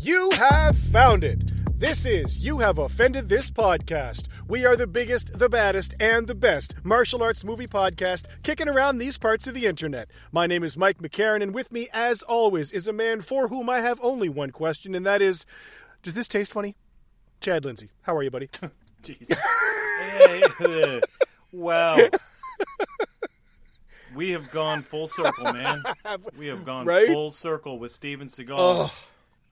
You have found it. This is You Have Offended This Podcast. We are the biggest, the baddest, and the best martial arts movie podcast kicking around these parts of the internet. My name is Mike McCarran, and with me, as always, is a man for whom I have only one question, and that is Does this taste funny? Chad Lindsay, how are you, buddy? Jeez. Hey, wow. We have gone full circle, man. We have gone Right? full circle with Steven Seagal Oh.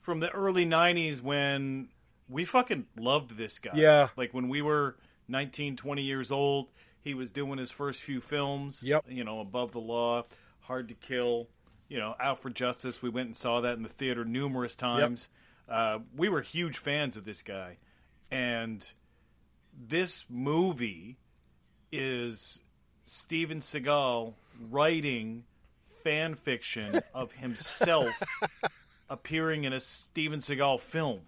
from the early '90s when we fucking loved this guy. Yeah. like when we were 19, 20 years old, he was doing his first few films. Yep. You know, Above the Law, Hard to Kill. You know, Out for Justice. We went and saw that in the theater numerous times. Uh, we were huge fans of this guy, and this movie is Steven Seagal writing fan fiction of himself appearing in a Steven Seagal film.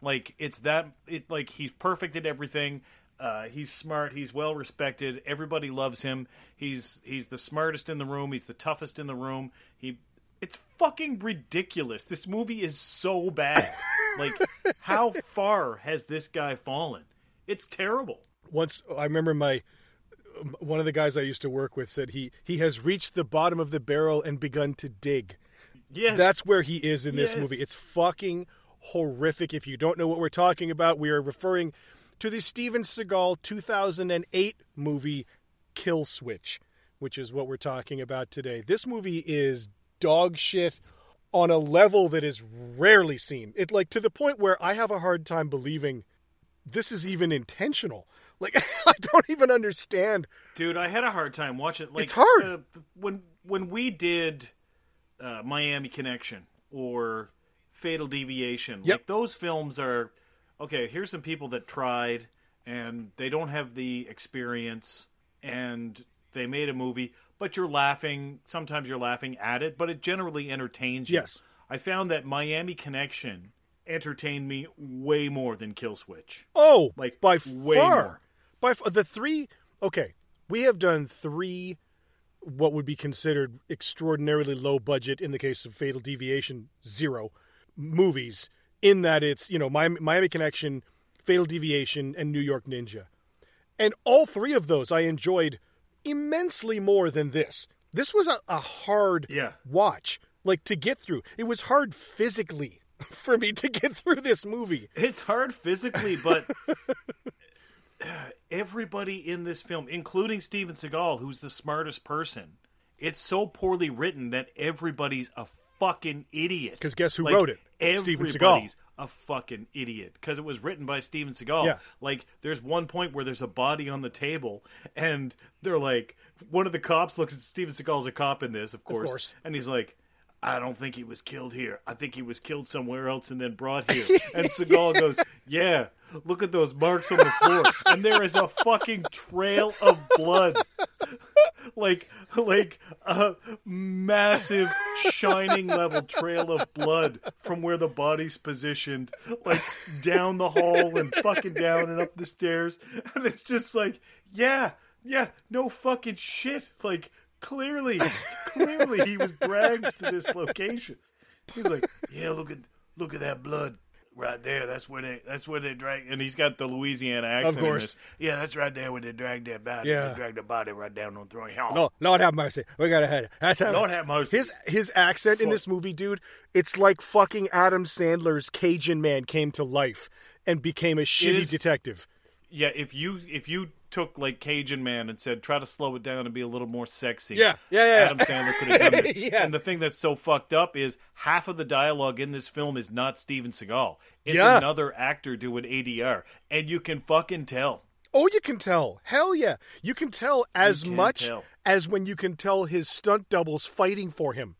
Like it's that it like he's perfect at everything. Uh, he's smart. He's well respected. Everybody loves him. He's he's the smartest in the room. He's the toughest in the room. He it's fucking ridiculous. This movie is so bad. like how far has this guy fallen? It's terrible. Once, I remember my. One of the guys I used to work with said he, he has reached the bottom of the barrel and begun to dig. Yes. That's where he is in this Yes. movie. It's fucking horrific. If you don't know what we're talking about, we are referring to the Steven Seagal 2008 movie Kill Switch, which is what we're talking about today. This movie is dog shit on a level that is rarely seen. It like to the point where I have a hard time believing this is even intentional. Like I don't even understand. Dude, I had a hard time watching. Like, It's hard. the- when when we did uh, Miami Connection or Fatal Deviation, Yep. like those films are okay. Here's some people that tried and they don't have the experience, and they made a movie. But you're laughing. Sometimes you're laughing at it, but it generally entertains you. Yes. I found that Miami Connection entertained me way more than Kill Switch. Oh, Like, by way far, more. By the three. Okay, we have done three, what would be considered extraordinarily low budget in the case of Fatal Deviation zero movies. In that it's you know Miami, Miami Connection, Fatal Deviation, and New York Ninja, and all three of those I enjoyed immensely more than this. This was a, a hard Yeah. watch, like to get through. It was hard physically for me to get through this movie. It's hard physically, but everybody in this film, including Steven Seagal, who's the smartest person, it's so poorly written that everybody's a fucking idiot. Because guess who wrote it? Steven Seagal. A fucking idiot because it was written by Steven Seagal. Yeah. Like, there's one point where there's a body on the table, and they're like, one of the cops looks at Steven Seagal as a cop in this, of course, course. and he's like. I don't think he was killed here. I think he was killed somewhere else and then brought here. And Seagal goes, Yeah, look at those marks on the floor. And there is a fucking trail of blood. Like like a massive shining level trail of blood from where the body's positioned, like down the hall and fucking down and up the stairs. And it's just like, yeah, yeah, no fucking shit. Like clearly, clearly he was dragged to this location. He's like, yeah, look at look at that blood right there. That's where they that's where they drag. And he's got the Louisiana accent. in course. Yeah, that's right there where they dragged that body. Yeah. They drag the body right down on the throne. No, Lord have mercy. We gotta head. That's how Lord have mercy. His his accent in this movie, dude, it's like fucking Adam Sandler's Cajun man came to life and became a shitty is- detective. Yeah, if you if you took like Cajun Man and said try to slow it down and be a little more sexy, Yeah, yeah, yeah. Adam Sandler could have done this. Yeah. And the thing that's so fucked up is half of the dialogue in this film is not Steven Seagal. It's Yeah. another actor doing ADR, and you can fucking tell. Oh, you can tell. Hell yeah. You can tell as can much tell. as when you can tell his stunt doubles fighting for him.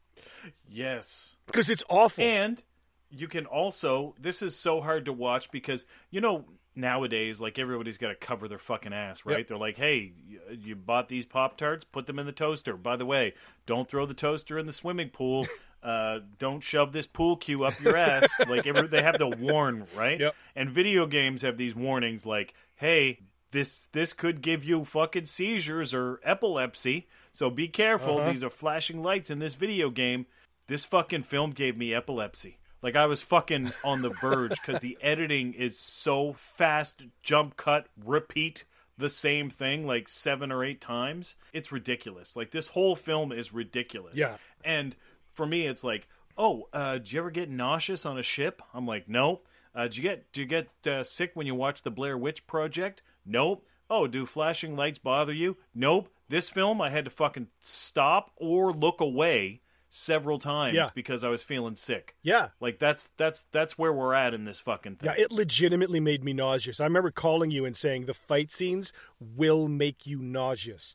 Yes, Because it's awful. and you can also this is so hard to watch because you know nowadays like everybody's got to cover their fucking ass right Yep. they're like hey you, bought these pop tarts put them in the toaster by the way don't throw the toaster in the swimming pool uh, don't shove this pool cue up your ass like every, they have to warn right Yep. and video games have these warnings like hey this this could give you fucking seizures or epilepsy so be careful Uh-huh. these are flashing lights in this video game this fucking film gave me epilepsy. Like I was fucking on the verge because the editing is so fast, jump cut, repeat the same thing like seven or eight times. It's ridiculous. Like this whole film is ridiculous. Yeah. And for me, it's like, oh, uh, did you ever get nauseous on a ship? I'm like, no. Uh, did you get do you get uh, sick when you watch the Blair Witch Project? Nope. Oh, do flashing lights bother you? Nope. This film, I had to fucking stop or look away several times Yeah. because I was feeling sick. Yeah. Like that's that's that's where we're at in this fucking thing. Yeah, it legitimately made me nauseous. I remember calling you and saying the fight scenes will make you nauseous.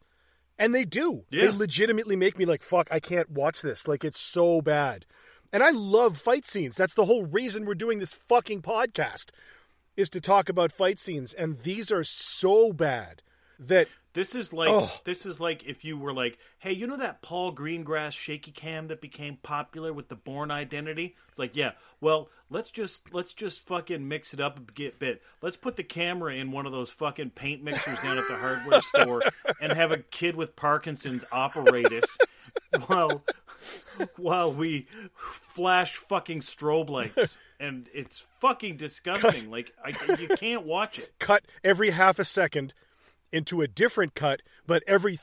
And they do. They legitimately make me like, fuck, I can't watch this. Like, it's so bad. And I love fight scenes. That's the whole reason we're doing this fucking podcast, is to talk about fight scenes. And these are so bad that, This is like Oh. this is like if you were like, hey, you know that Paul Greengrass shaky cam that became popular with the Bourne Identity? It's like, yeah, well, let's just let's just fucking mix it up a bit. Let's put the camera in one of those fucking paint mixers down at the hardware store and have a kid with Parkinson's operate it while while we flash fucking strobe lights. And it's fucking disgusting. Like I, you can't watch it. cut every half a second into a different cut, but every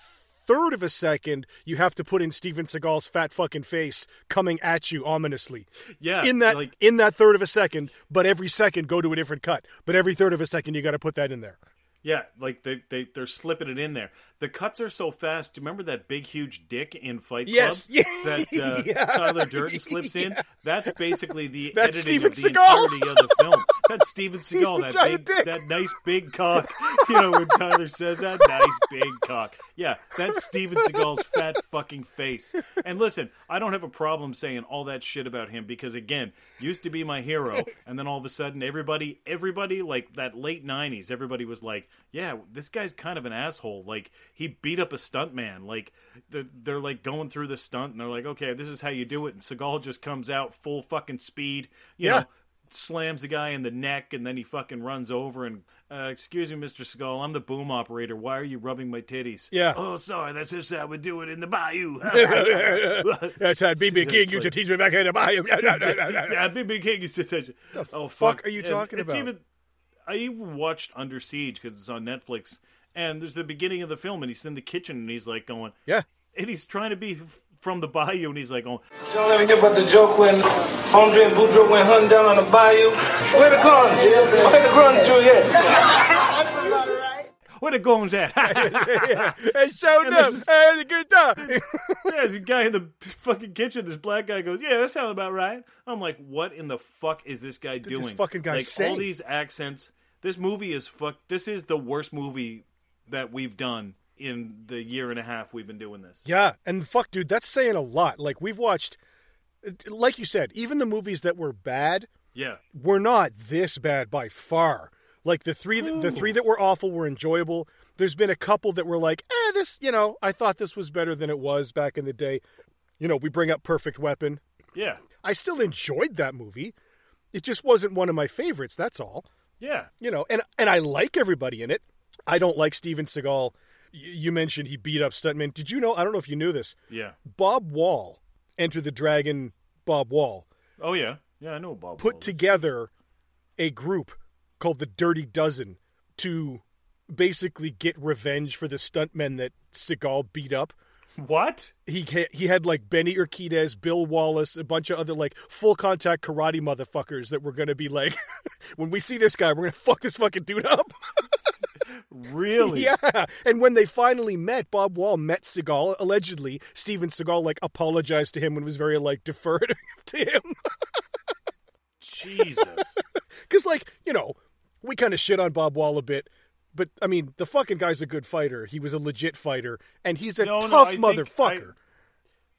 third of a second you have to put in Steven Seagal's fat fucking face coming at you ominously. Yeah, In that like- in that third of a second, but every second go to a different cut. But every third of a second you got to put that in there. Yeah, like they they they're slipping it in there. The cuts are so fast. Do you remember that big huge dick in Fight Club? Yes, yeah, that uh, yeah, Tyler Durden slips in. That's basically the That's editing Steven of the Seagal. entirety of the film. That's Steven Seagal. that big, dick. that nice big cock. You know when Tyler says that nice big cock. Yeah, that's Steven Seagal's fat fucking face. And listen, I don't have a problem saying all that shit about him because again, used to be my hero, and then all of a sudden, everybody, everybody, like that late '90s, everybody was like, "Yeah, this guy's kind of an asshole." Like he beat up a stuntman. Like they're, they're like going through the stunt, and they're like, "Okay, this is how you do it." And Seagal just comes out full fucking speed. You Yeah. know, slams the guy in the neck and then he fucking runs over and uh, excuse me mr skull i'm the boom operator why are you rubbing my titties Yeah. oh sorry that's just how we do it in the bayou That's how BB King used to teach me back in the bayou. yeah BB King used to teach it oh fuck are you And talking it's about? even i even watched under siege because it's on netflix and there's the beginning of the film and he's in the kitchen and he's like going Yeah. and he's trying to be from the bayou and he's like "Oh." Don't let me hear about the joke when Andre and Boudreaux went hunting down on the bayou. Where the guns? Where the guns, Juliet? where the guns at And showed And up. this is- I had a good time. Yeah, there's a guy in the fucking kitchen. This black guy goes, "Yeah, that sounds about right." I'm like, "What in the fuck is this guy doing?" this fucking guy like say? all these accents. This movie is fuck. This is the worst movie that we've done in the year and a half we've been doing this. Yeah, and fuck, dude, that's saying a lot. Like we've watched, like you said, even the movies that were bad Yeah, were not this bad by far. Like the three, the three that were awful were enjoyable. There's been a couple that were like, eh, this, you know, I thought this was better than it was back in the day. You know, we bring up Perfect Weapon. yeah, I still enjoyed that movie. It just wasn't one of my favorites. That's all. yeah. you know, and and I like everybody in it. I don't like Steven Seagal. You mentioned he beat up stuntmen. Did you know? I don't know if you knew this. Yeah. Bob Wall, Enter the Dragon. Bob Wall Oh yeah, yeah. I know Bob. put Wallace. together a group called the Dirty Dozen to basically get revenge for the stuntmen that Seagal beat up. what? He he had like Benny Urquidez, Bill Wallace, a bunch of other like full contact karate motherfuckers that were gonna be like, when we see this guy, we're gonna fuck this fucking dude up. Really? Yeah, and when they finally met, Bob Wall met Seagal. Allegedly, Steven Seagal like apologized to him and was very like deferred to him Jesus. because like you know we kind of shit on Bob Wall a bit, but I mean the fucking guy's a good fighter. He was a legit fighter, and he's a No, no, tough I motherfucker.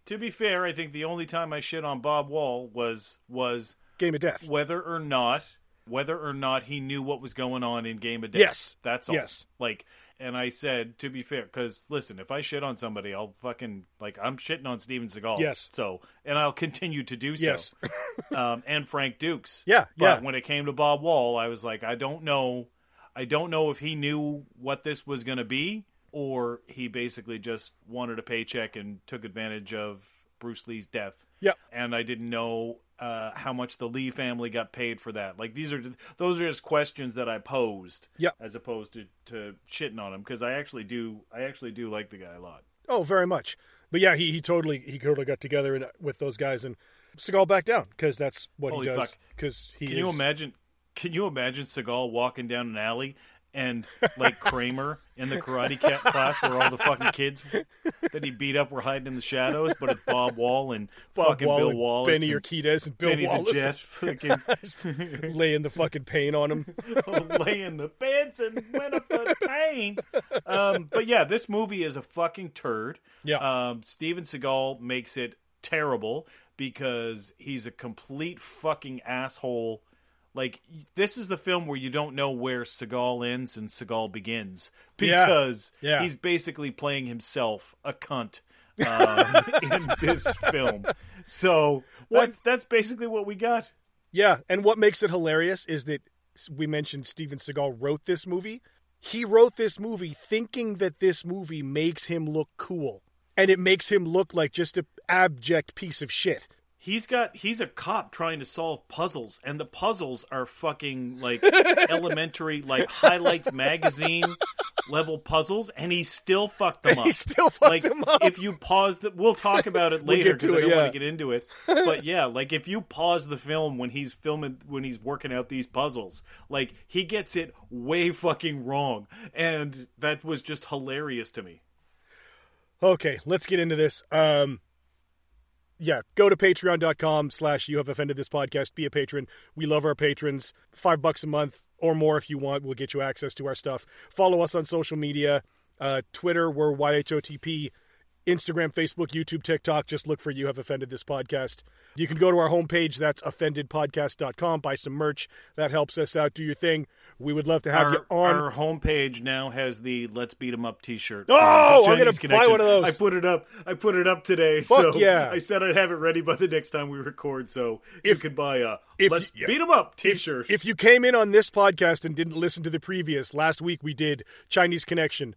to be fair, I think the only time I shit on Bob Wall was was Game of Death. whether or not whether or not he knew what was going on in Game of Death. Yes. that's all. Yes. Like, and I said to be fair, because listen, if I shit on somebody, I'll fucking like I'm shitting on Steven Seagal. Yes. So, and I'll continue to do so. Yes. um, and Frank Dux. Yeah, But yeah. when it came to Bob Wall, I was like, I don't know, I don't know if he knew what this was going to be, or he basically just wanted a paycheck and took advantage of Bruce Lee's death. Yeah. And I didn't know uh, how much the Lee family got paid for that. Like these are those are just questions that I posed. Yeah. As opposed to, to shitting on him because I actually do I actually do like the guy a lot. Oh, very much. But yeah, he, he totally he totally got together and, with those guys and Seagal back down because that's what Holy he does. Because he Can you imagine? Can you imagine Seagal walking down an alley and like Kramer in the Karate Cat class, where all the fucking kids that he beat up were hiding in the shadows, but it's Bob Wall and Bob fucking Wall Bill and Wallace, Benny and Urquidez and Bill Benny Wallace the Jet, fucking laying the fucking paint on him. laying the beds and Winifred Payne. Um, but yeah, this movie is a fucking turd. Yeah. Um, Steven Seagal makes it terrible because he's a complete fucking asshole. Like this is the film where you don't know where Seagal ends and Seagal begins because Yeah. he's basically playing himself a cunt um, in this film. So that's that's basically what we got. Yeah, and what makes it hilarious is that we mentioned Steven Seagal wrote this movie. He wrote this movie thinking that this movie makes him look cool. And it makes him look like just a abject piece of shit. He's got he's a cop trying to solve puzzles and the puzzles are fucking like elementary like highlights magazine level puzzles and he still fucked them up. He still fucked like them up. if you pause the we'll talk about it later because I don't yeah. want to get into it. But yeah, like if you pause the film when he's filming when he's working out these puzzles, like he gets it way fucking wrong. And that was just hilarious to me. Okay, let's get into this. Um yeah, go to patreon.com slash you have offended this podcast. Be a patron. We love our patrons. Five bucks a month or more if you want. We'll get you access to our stuff. Follow us on social media. Uh, Twitter, we're YHOTP. Instagram, Facebook, YouTube, TikTok. Just look for You Have Offended This Podcast. You can go to our homepage. That's offendedpodcast.com. Buy some merch. That helps us out. Do your thing. We would love to have our, you on. our homepage now has the "Let's Beat 'Em Up" T-shirt. Oh, I'm gonna buy one of those. I put it up. I put it up today. Fuck so yeah. I said I'd have it ready by the next time we record. So If- you could buy a if "Let's you- Beat 'Em Up" T-shirt. If, you came in on this podcast and didn't listen to the previous, last week we did Chinese Connection,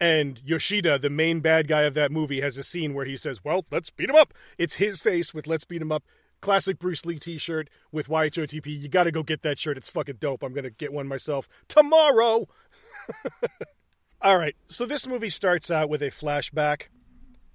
and Yoshida, the main bad guy of that movie, has a scene where he says, "Well, let's beat him up." It's his face with "Let's beat him up." Classic Bruce Lee T-shirt with YHOTP. You got to go get that shirt. It's fucking dope. I'm gonna get one myself tomorrow. All right. So this movie starts out with a flashback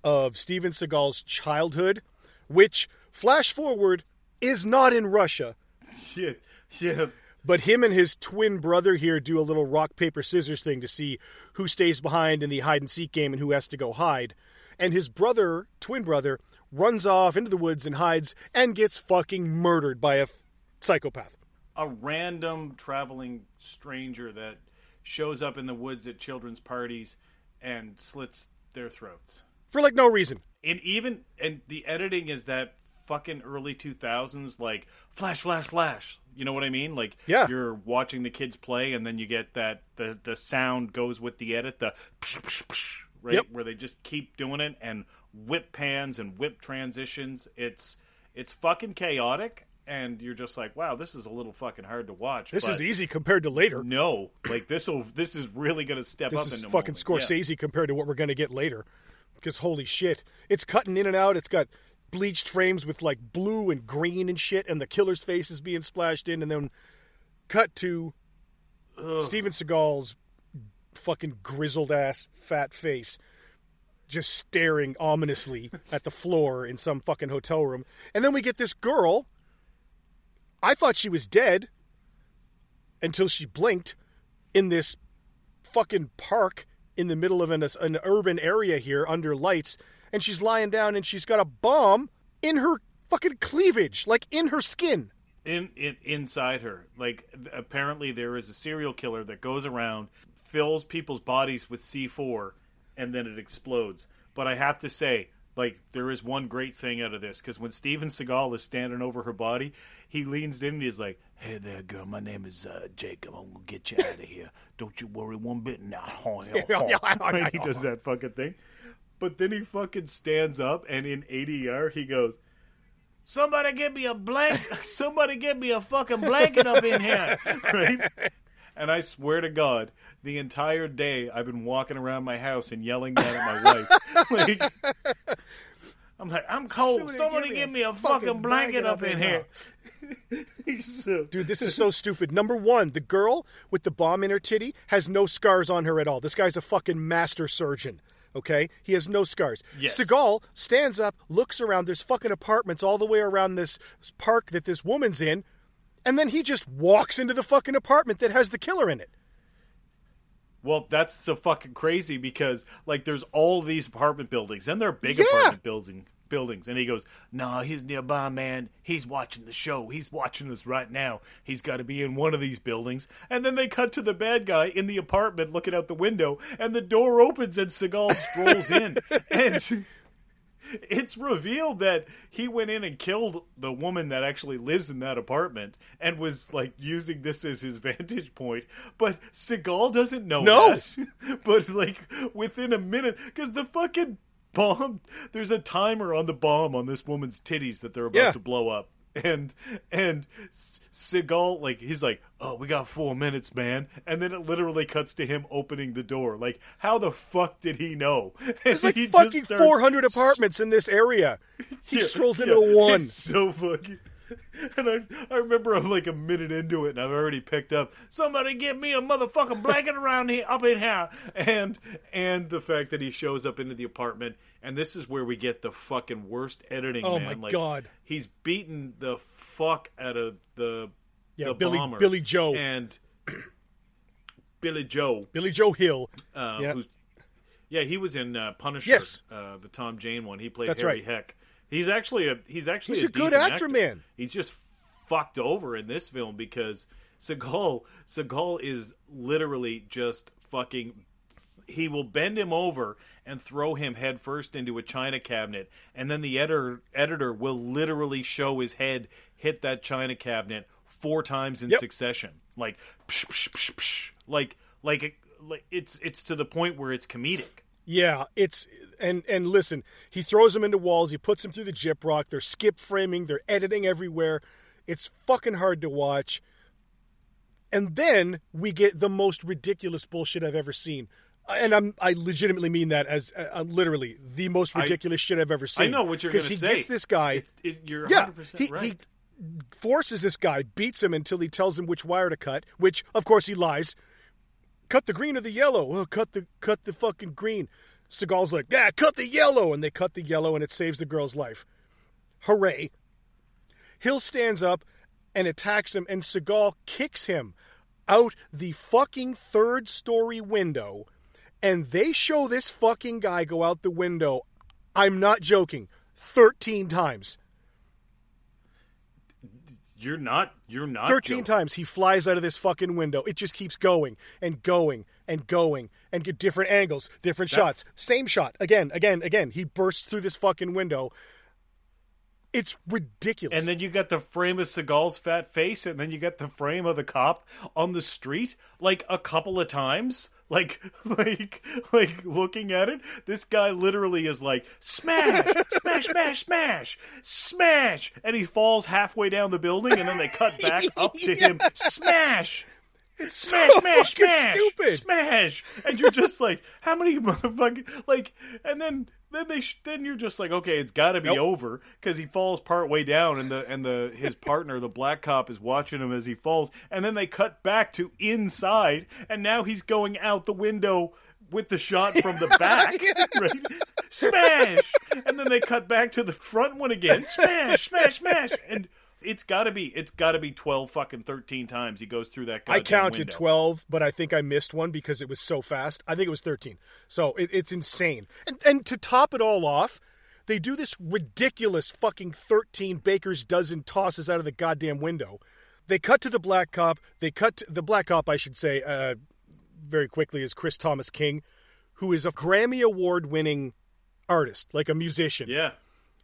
of Steven Seagal's childhood, which flash forward is not in Russia. yeah, yeah. But him and his twin brother here do a little rock, paper, scissors thing to see who stays behind in the hide and seek game and who has to go hide. And his brother, twin brother, runs off into the woods and hides and gets fucking murdered by a f- psychopath. A random traveling stranger that shows up in the woods at children's parties and slits their throats. For like no reason. and even and the editing is that fucking early 2000s like flash flash flash you know what i mean like Yeah. you're watching the kids play and then you get that the the sound goes with the edit the psh, psh, psh, right Yep. where they just keep doing it and whip pans and whip transitions it's it's fucking chaotic and you're just like wow this is a little fucking hard to watch This is easy compared to later. no like this will this is really gonna step up This is in fucking moment. Yeah. Scorsese compared to what we're to get later. Because holy shit, it's cutting in and out. It's got bleached frames with like blue and green and shit, and the killer's face is being splashed in, and then cut to Steven Seagal's fucking grizzled ass fat face just staring ominously at the floor in some fucking hotel room. And then we get this girl. I thought she was dead until she blinked in this fucking park in the middle of an, an urban area here under lights, and she's lying down and she's got a bomb in her fucking cleavage, like in her skin. in, in inside her like apparently there is a serial killer that goes around fills people's bodies with c4 and then it explodes but i have to say like there is one great thing out of this because when Steven Seagal is standing over her body, he leans in and he's like, "Hey there, girl. My name is uh, Jacob. I'm gonna get you out of here. Don't you worry one bit." Nah, Right? he does that fucking thing. But then he fucking stands up and in ADR he goes, "Somebody get me a blanket. Somebody get me a fucking blanket up in here." Right? And I swear to God, the entire day I've been walking around my house and yelling that at my wife. Like, I'm like, I'm cold. Somebody Somebody, give me give a me a fucking fucking blanket, up in here. here. So- Dude, this is so stupid. Number one, the girl with the bomb in her titty has no scars on her at all. This guy's a fucking master surgeon. Okay, he has no scars. Yes. Seagal stands up, looks around. There's fucking apartments all the way around this park that this woman's in, and then he just walks into the fucking apartment that has the killer in it. Well, that's so fucking crazy because like there's all these apartment buildings and they're big Yeah. apartment building buildings and he goes, Nah, he's nearby, man. He's watching the show. He's watching us right now. He's got to be in one of these buildings." And then they cut to the bad guy in the apartment looking out the window and the door opens and Seagal strolls in. And it's revealed that he went in and killed the woman that actually lives in that apartment and was like using this as his vantage point. But Seagal doesn't know No. that. but like within a minute, because the fucking bomb, there's a timer on the bomb on this woman's titties that they're about Yeah. to blow up. And and Seagal like he's like, oh, we got four minutes, man. And then it literally cuts to him opening the door. Like, how the fuck did he know? And There's like fucking 400 apartments in this area. He yeah, strolls into the one. It's so fucking. And I, I remember I'm like a minute into it, and I've already picked up. Somebody get me a motherfucking blanket around here, up in here, and and the fact that he shows up into the apartment, and this is where we get the fucking worst editing. Oh, man. my like, God. he's beaten the fuck out of the Yeah, the Billy- bomber. Billy Joe. and Billy Joe, Billy Joe Hill. uh, Yeah. who's yeah, he was in uh, Punisher, Yes. uh, the Tom Jane one. He played That's Harry right. Heck. He's actually a he's actually He's a good decent actor, man. He's just fucked over in this film because Seagal Seagal is literally just fucking. He will bend him over and throw him headfirst into a china cabinet, and then the editor editor will literally show his head hit that china cabinet four times in Yep. succession, like psh, psh, psh, psh, like like like it's it's to the point where it's comedic. Yeah, it's and and listen, he throws them into walls. He puts them through the gyp rock. They're skip framing. They're editing everywhere. It's fucking hard to watch. And then we get the most ridiculous bullshit I've ever seen. And I'm I legitimately mean that as uh, uh, literally the most I- ridiculous shit I've ever seen. I know what you're going to say. Because he gets this guy. It's, it, you're yeah, 100% he, right. he forces this guy, beats him until he tells him which wire to cut. Which, of course, he lies. Cut the green or the yellow. Well, cut the cut the fucking green. Seagal's like, yeah, cut the yellow, and they cut the yellow, and it saves the girl's life. Hooray! Hill stands up and attacks him, and Seagal kicks him out the fucking third story window, and they show this fucking guy go out the window. I'm not joking. 13 times. You're not. You're not. 13 joking. times he flies out of this fucking window. It just keeps going and going and going and get different angles, different That's- shots. Same shot. Again, again, again. He bursts through this fucking window. It's ridiculous. And then you got the frame of Seagal's fat face, and then you got the frame of the cop on the street, like a couple of times. Like, like, like looking at it, this guy literally is like smash, smash, smash, smash, smash, and he falls halfway down the building, and then they cut back up to him, smash. It's smash, so smash, fucking smash, stupid. smash, and you're just like, how many motherfucking like, and then then they sh- then you're just like, okay, it's got to be Nope. over because he falls part way down, and the and the his partner, the black cop, is watching him as he falls, and then they cut back to inside, and now he's going out the window. With the shot from the back, right? Smash, and then they cut back to the front one again. Smash, smash, smash, and it's got to be it's got to be twelve fucking thirteen times he goes through that. I counted window. 12, but I think I missed one because it was so fast. I think it was 13. So it, it's insane. And, and to top it all off, they do this ridiculous fucking 13 baker's dozen tosses out of the goddamn window. They cut to the black cop. They cut to, the black cop, I should say, uh, very quickly, is Chris Thomas King, who is a Grammy Award winning artist, like a musician. Yeah.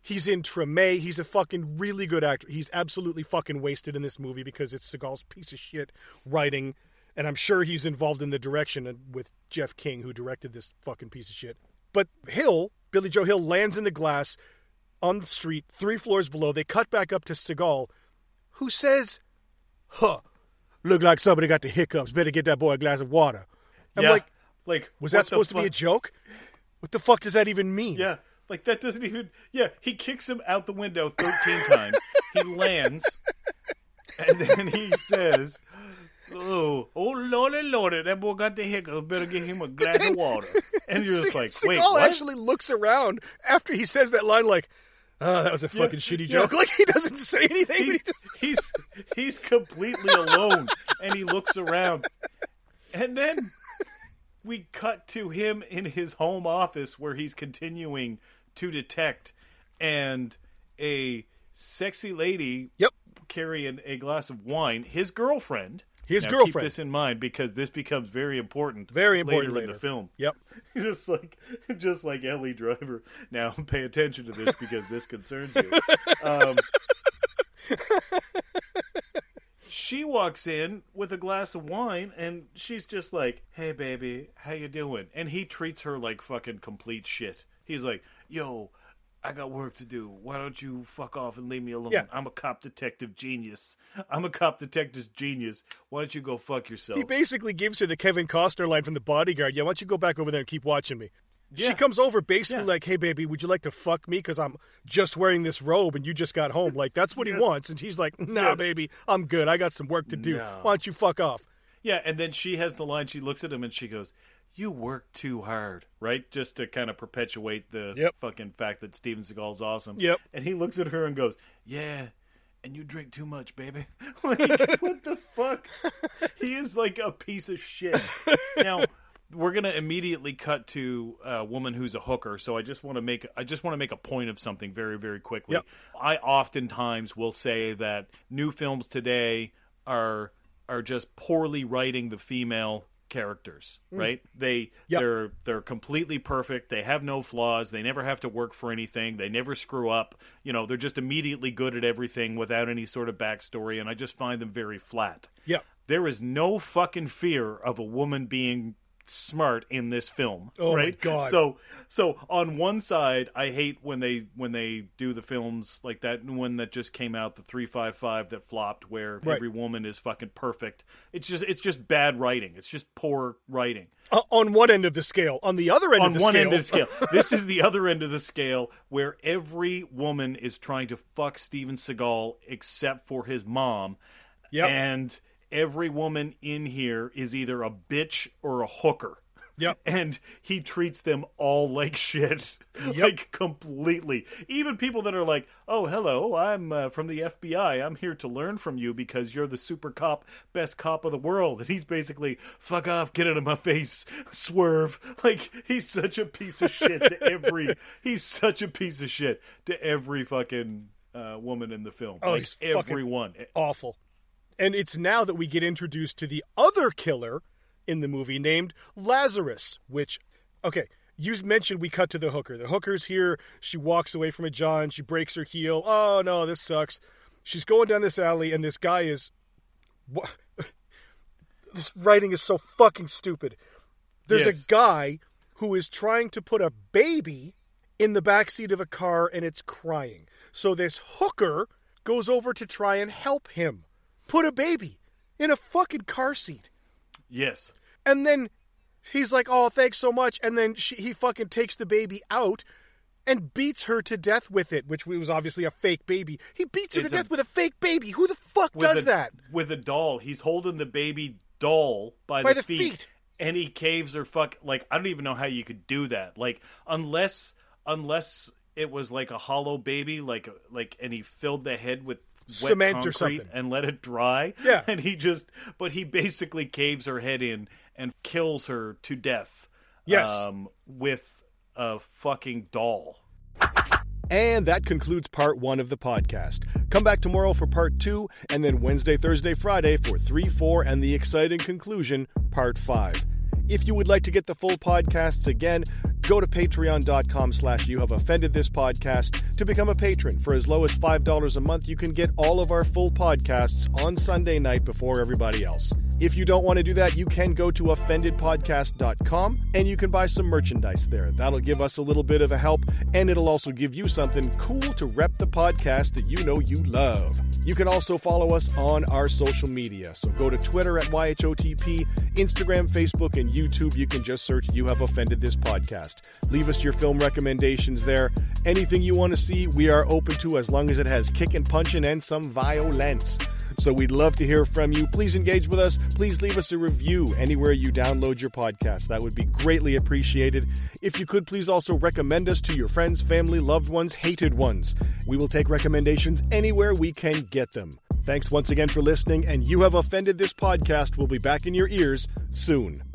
He's in Treme. He's a fucking really good actor. He's absolutely fucking wasted in this movie because it's Seagal's piece of shit writing, and I'm sure he's involved in the direction with Jeff King, who directed this fucking piece of shit. But Hill, Billy Joe Hill, lands in the glass on the street, three floors below. They cut back up to Seagal, who says, "Huh, look like somebody got the hiccups. Better get that boy a glass of water." I'm yeah. like, like was that supposed to be a joke? What the fuck does that even mean? Yeah. Like that doesn't even Yeah, he kicks him out the window 13 times. He lands and then he says, "Oh, oh lordy oh, lordy, that boy got the hiccups. Better get him a glass of water." And you're just like, "Wait, Seagal what?" actually looks around after he says that line, like, "Oh, that was a fucking shitty yeah. joke." Like he doesn't say anything. but he just- he's he's completely alone and he looks around and then we cut to him in his home office where he's continuing to detect and a sexy lady Yep. carrying a glass of wine his girlfriend His Now, girlfriend. keep this in mind because this becomes very important Very important later, in the film Yep. just like just like Ellie Driver. Now pay attention to this because this concerns you. Um, she walks in with a glass of wine and she's just like, "Hey baby, how you doing?" And he treats her like fucking complete shit. He's like, "Yo, I got work to do. Why don't you fuck off and leave me alone? Yeah. I'm a cop detective genius. I'm a cop detective genius. Why don't you go fuck yourself?" He basically gives her the Kevin Costner line from The Bodyguard. Yeah, why don't you go back over there and keep watching me? She comes over basically Yeah. like, "Hey, baby, would you like to fuck me? Because I'm just wearing this robe and you just got home." Like that's what he wants, and he's like, "Nah, Yes. baby, I'm good. I got some work to do. No. Why don't you fuck off?" Yeah, and then she has the line. She looks at him and she goes, "You work too hard," right? Just to kind of perpetuate the Yep. fucking fact that Steven Seagal's awesome. Yep. And he looks at her and goes, "Yeah." And you drink too much, baby. like, what the fuck? He is like a piece of shit. Now, we're gonna immediately cut to a woman who's a hooker. So I just want to make I just want to make a point of something very very quickly. Yep. I oftentimes will say that new films today are are just poorly writing the female characters, right? They Mm. Yep. they're they're completely perfect. They have no flaws. They never have to work for anything. They never screw up. You know, they're just immediately good at everything without any sort of backstory and I just find them very flat. Yep. There is no fucking fear of a woman being smart in this film. Oh, my? God. So so on one side, I hate when they when they do the films like that one that just came out, the three five five that flopped, where Right. every woman is fucking perfect. It's just it's just bad writing. It's just poor writing. Uh, on one end of the scale, on the other end On of the one scale, end of the scale, this is the other end of the scale where every woman is trying to fuck Steven Seagal except for his mom, Yep. and every woman in here is either a bitch or a hooker. Yep. And he treats them all like shit. Like completely. Even people that are like, oh, hello, I'm uh, from the FBI. I'm here to learn from you because you're the super cop, best cop of the world. And he's basically, fuck off, get out of my face, swerve. Like, he's such a piece of shit to every, he's such a piece of shit to every fucking uh, woman in the film. Oh, like, he's fucking everyone. awful. And it's now that we get introduced to the other killer in the movie named Lazarus, which, okay, you mentioned we cut to the hooker. The hooker's here. She walks away from a John. She breaks her heel. Oh, no, this sucks. She's going down this alley, and this guy is. What? This writing is so fucking stupid. There's Yes. a guy who is trying to put a baby in the backseat of a car and it's crying. So this hooker goes over to try and help him put a baby in a fucking car seat. Yes. And then he's like, "Oh, thanks so much." And then she, he fucking takes the baby out and beats her to death with it, which was obviously a fake baby. He beats her It's to a- death with a fake baby. Who the fuck does a, that? with a doll. He's holding the baby doll by, By the, the feet. and he caves her fuck. Like I don't even know how you could do that. Like unless unless it was like a hollow baby, like like, and he filled the head with. Wet Cement or something. and let it dry. Yeah. and he just, but he basically caves her head in and kills her to death. Yes. um, with a fucking doll. And that concludes part one of the podcast. Come back tomorrow for part two, and then Wednesday, Thursday, Friday for three, four, and the exciting conclusion, part five. If you would like to get the full podcasts again, go to patreon.com slash you have offended this podcast to become a patron. For as low as $5 a month, you can get all of our full podcasts on Sunday night before everybody else. If you don't want to do that, you can go to offendedpodcast.com and you can buy some merchandise there. That'll give us a little bit of a help and it'll also give you something cool to rep the podcast that you know you love. You can also follow us on our social media. So go to Twitter at YHOTP, Instagram, Facebook, and YouTube. You can just search You Have Offended This Podcast. Leave us your film recommendations there. Anything you want to see, we are open to as long as it has kick and punching, and some violence. So we'd love to hear from you. Please engage with us. Please leave us a review anywhere you download your podcast. That would be greatly appreciated. If you could, please also recommend us to your friends, family, loved ones, hated ones. We will take recommendations anywhere we can get them. Thanks once again for listening, and you have offended this podcast. We'll be back in your ears soon.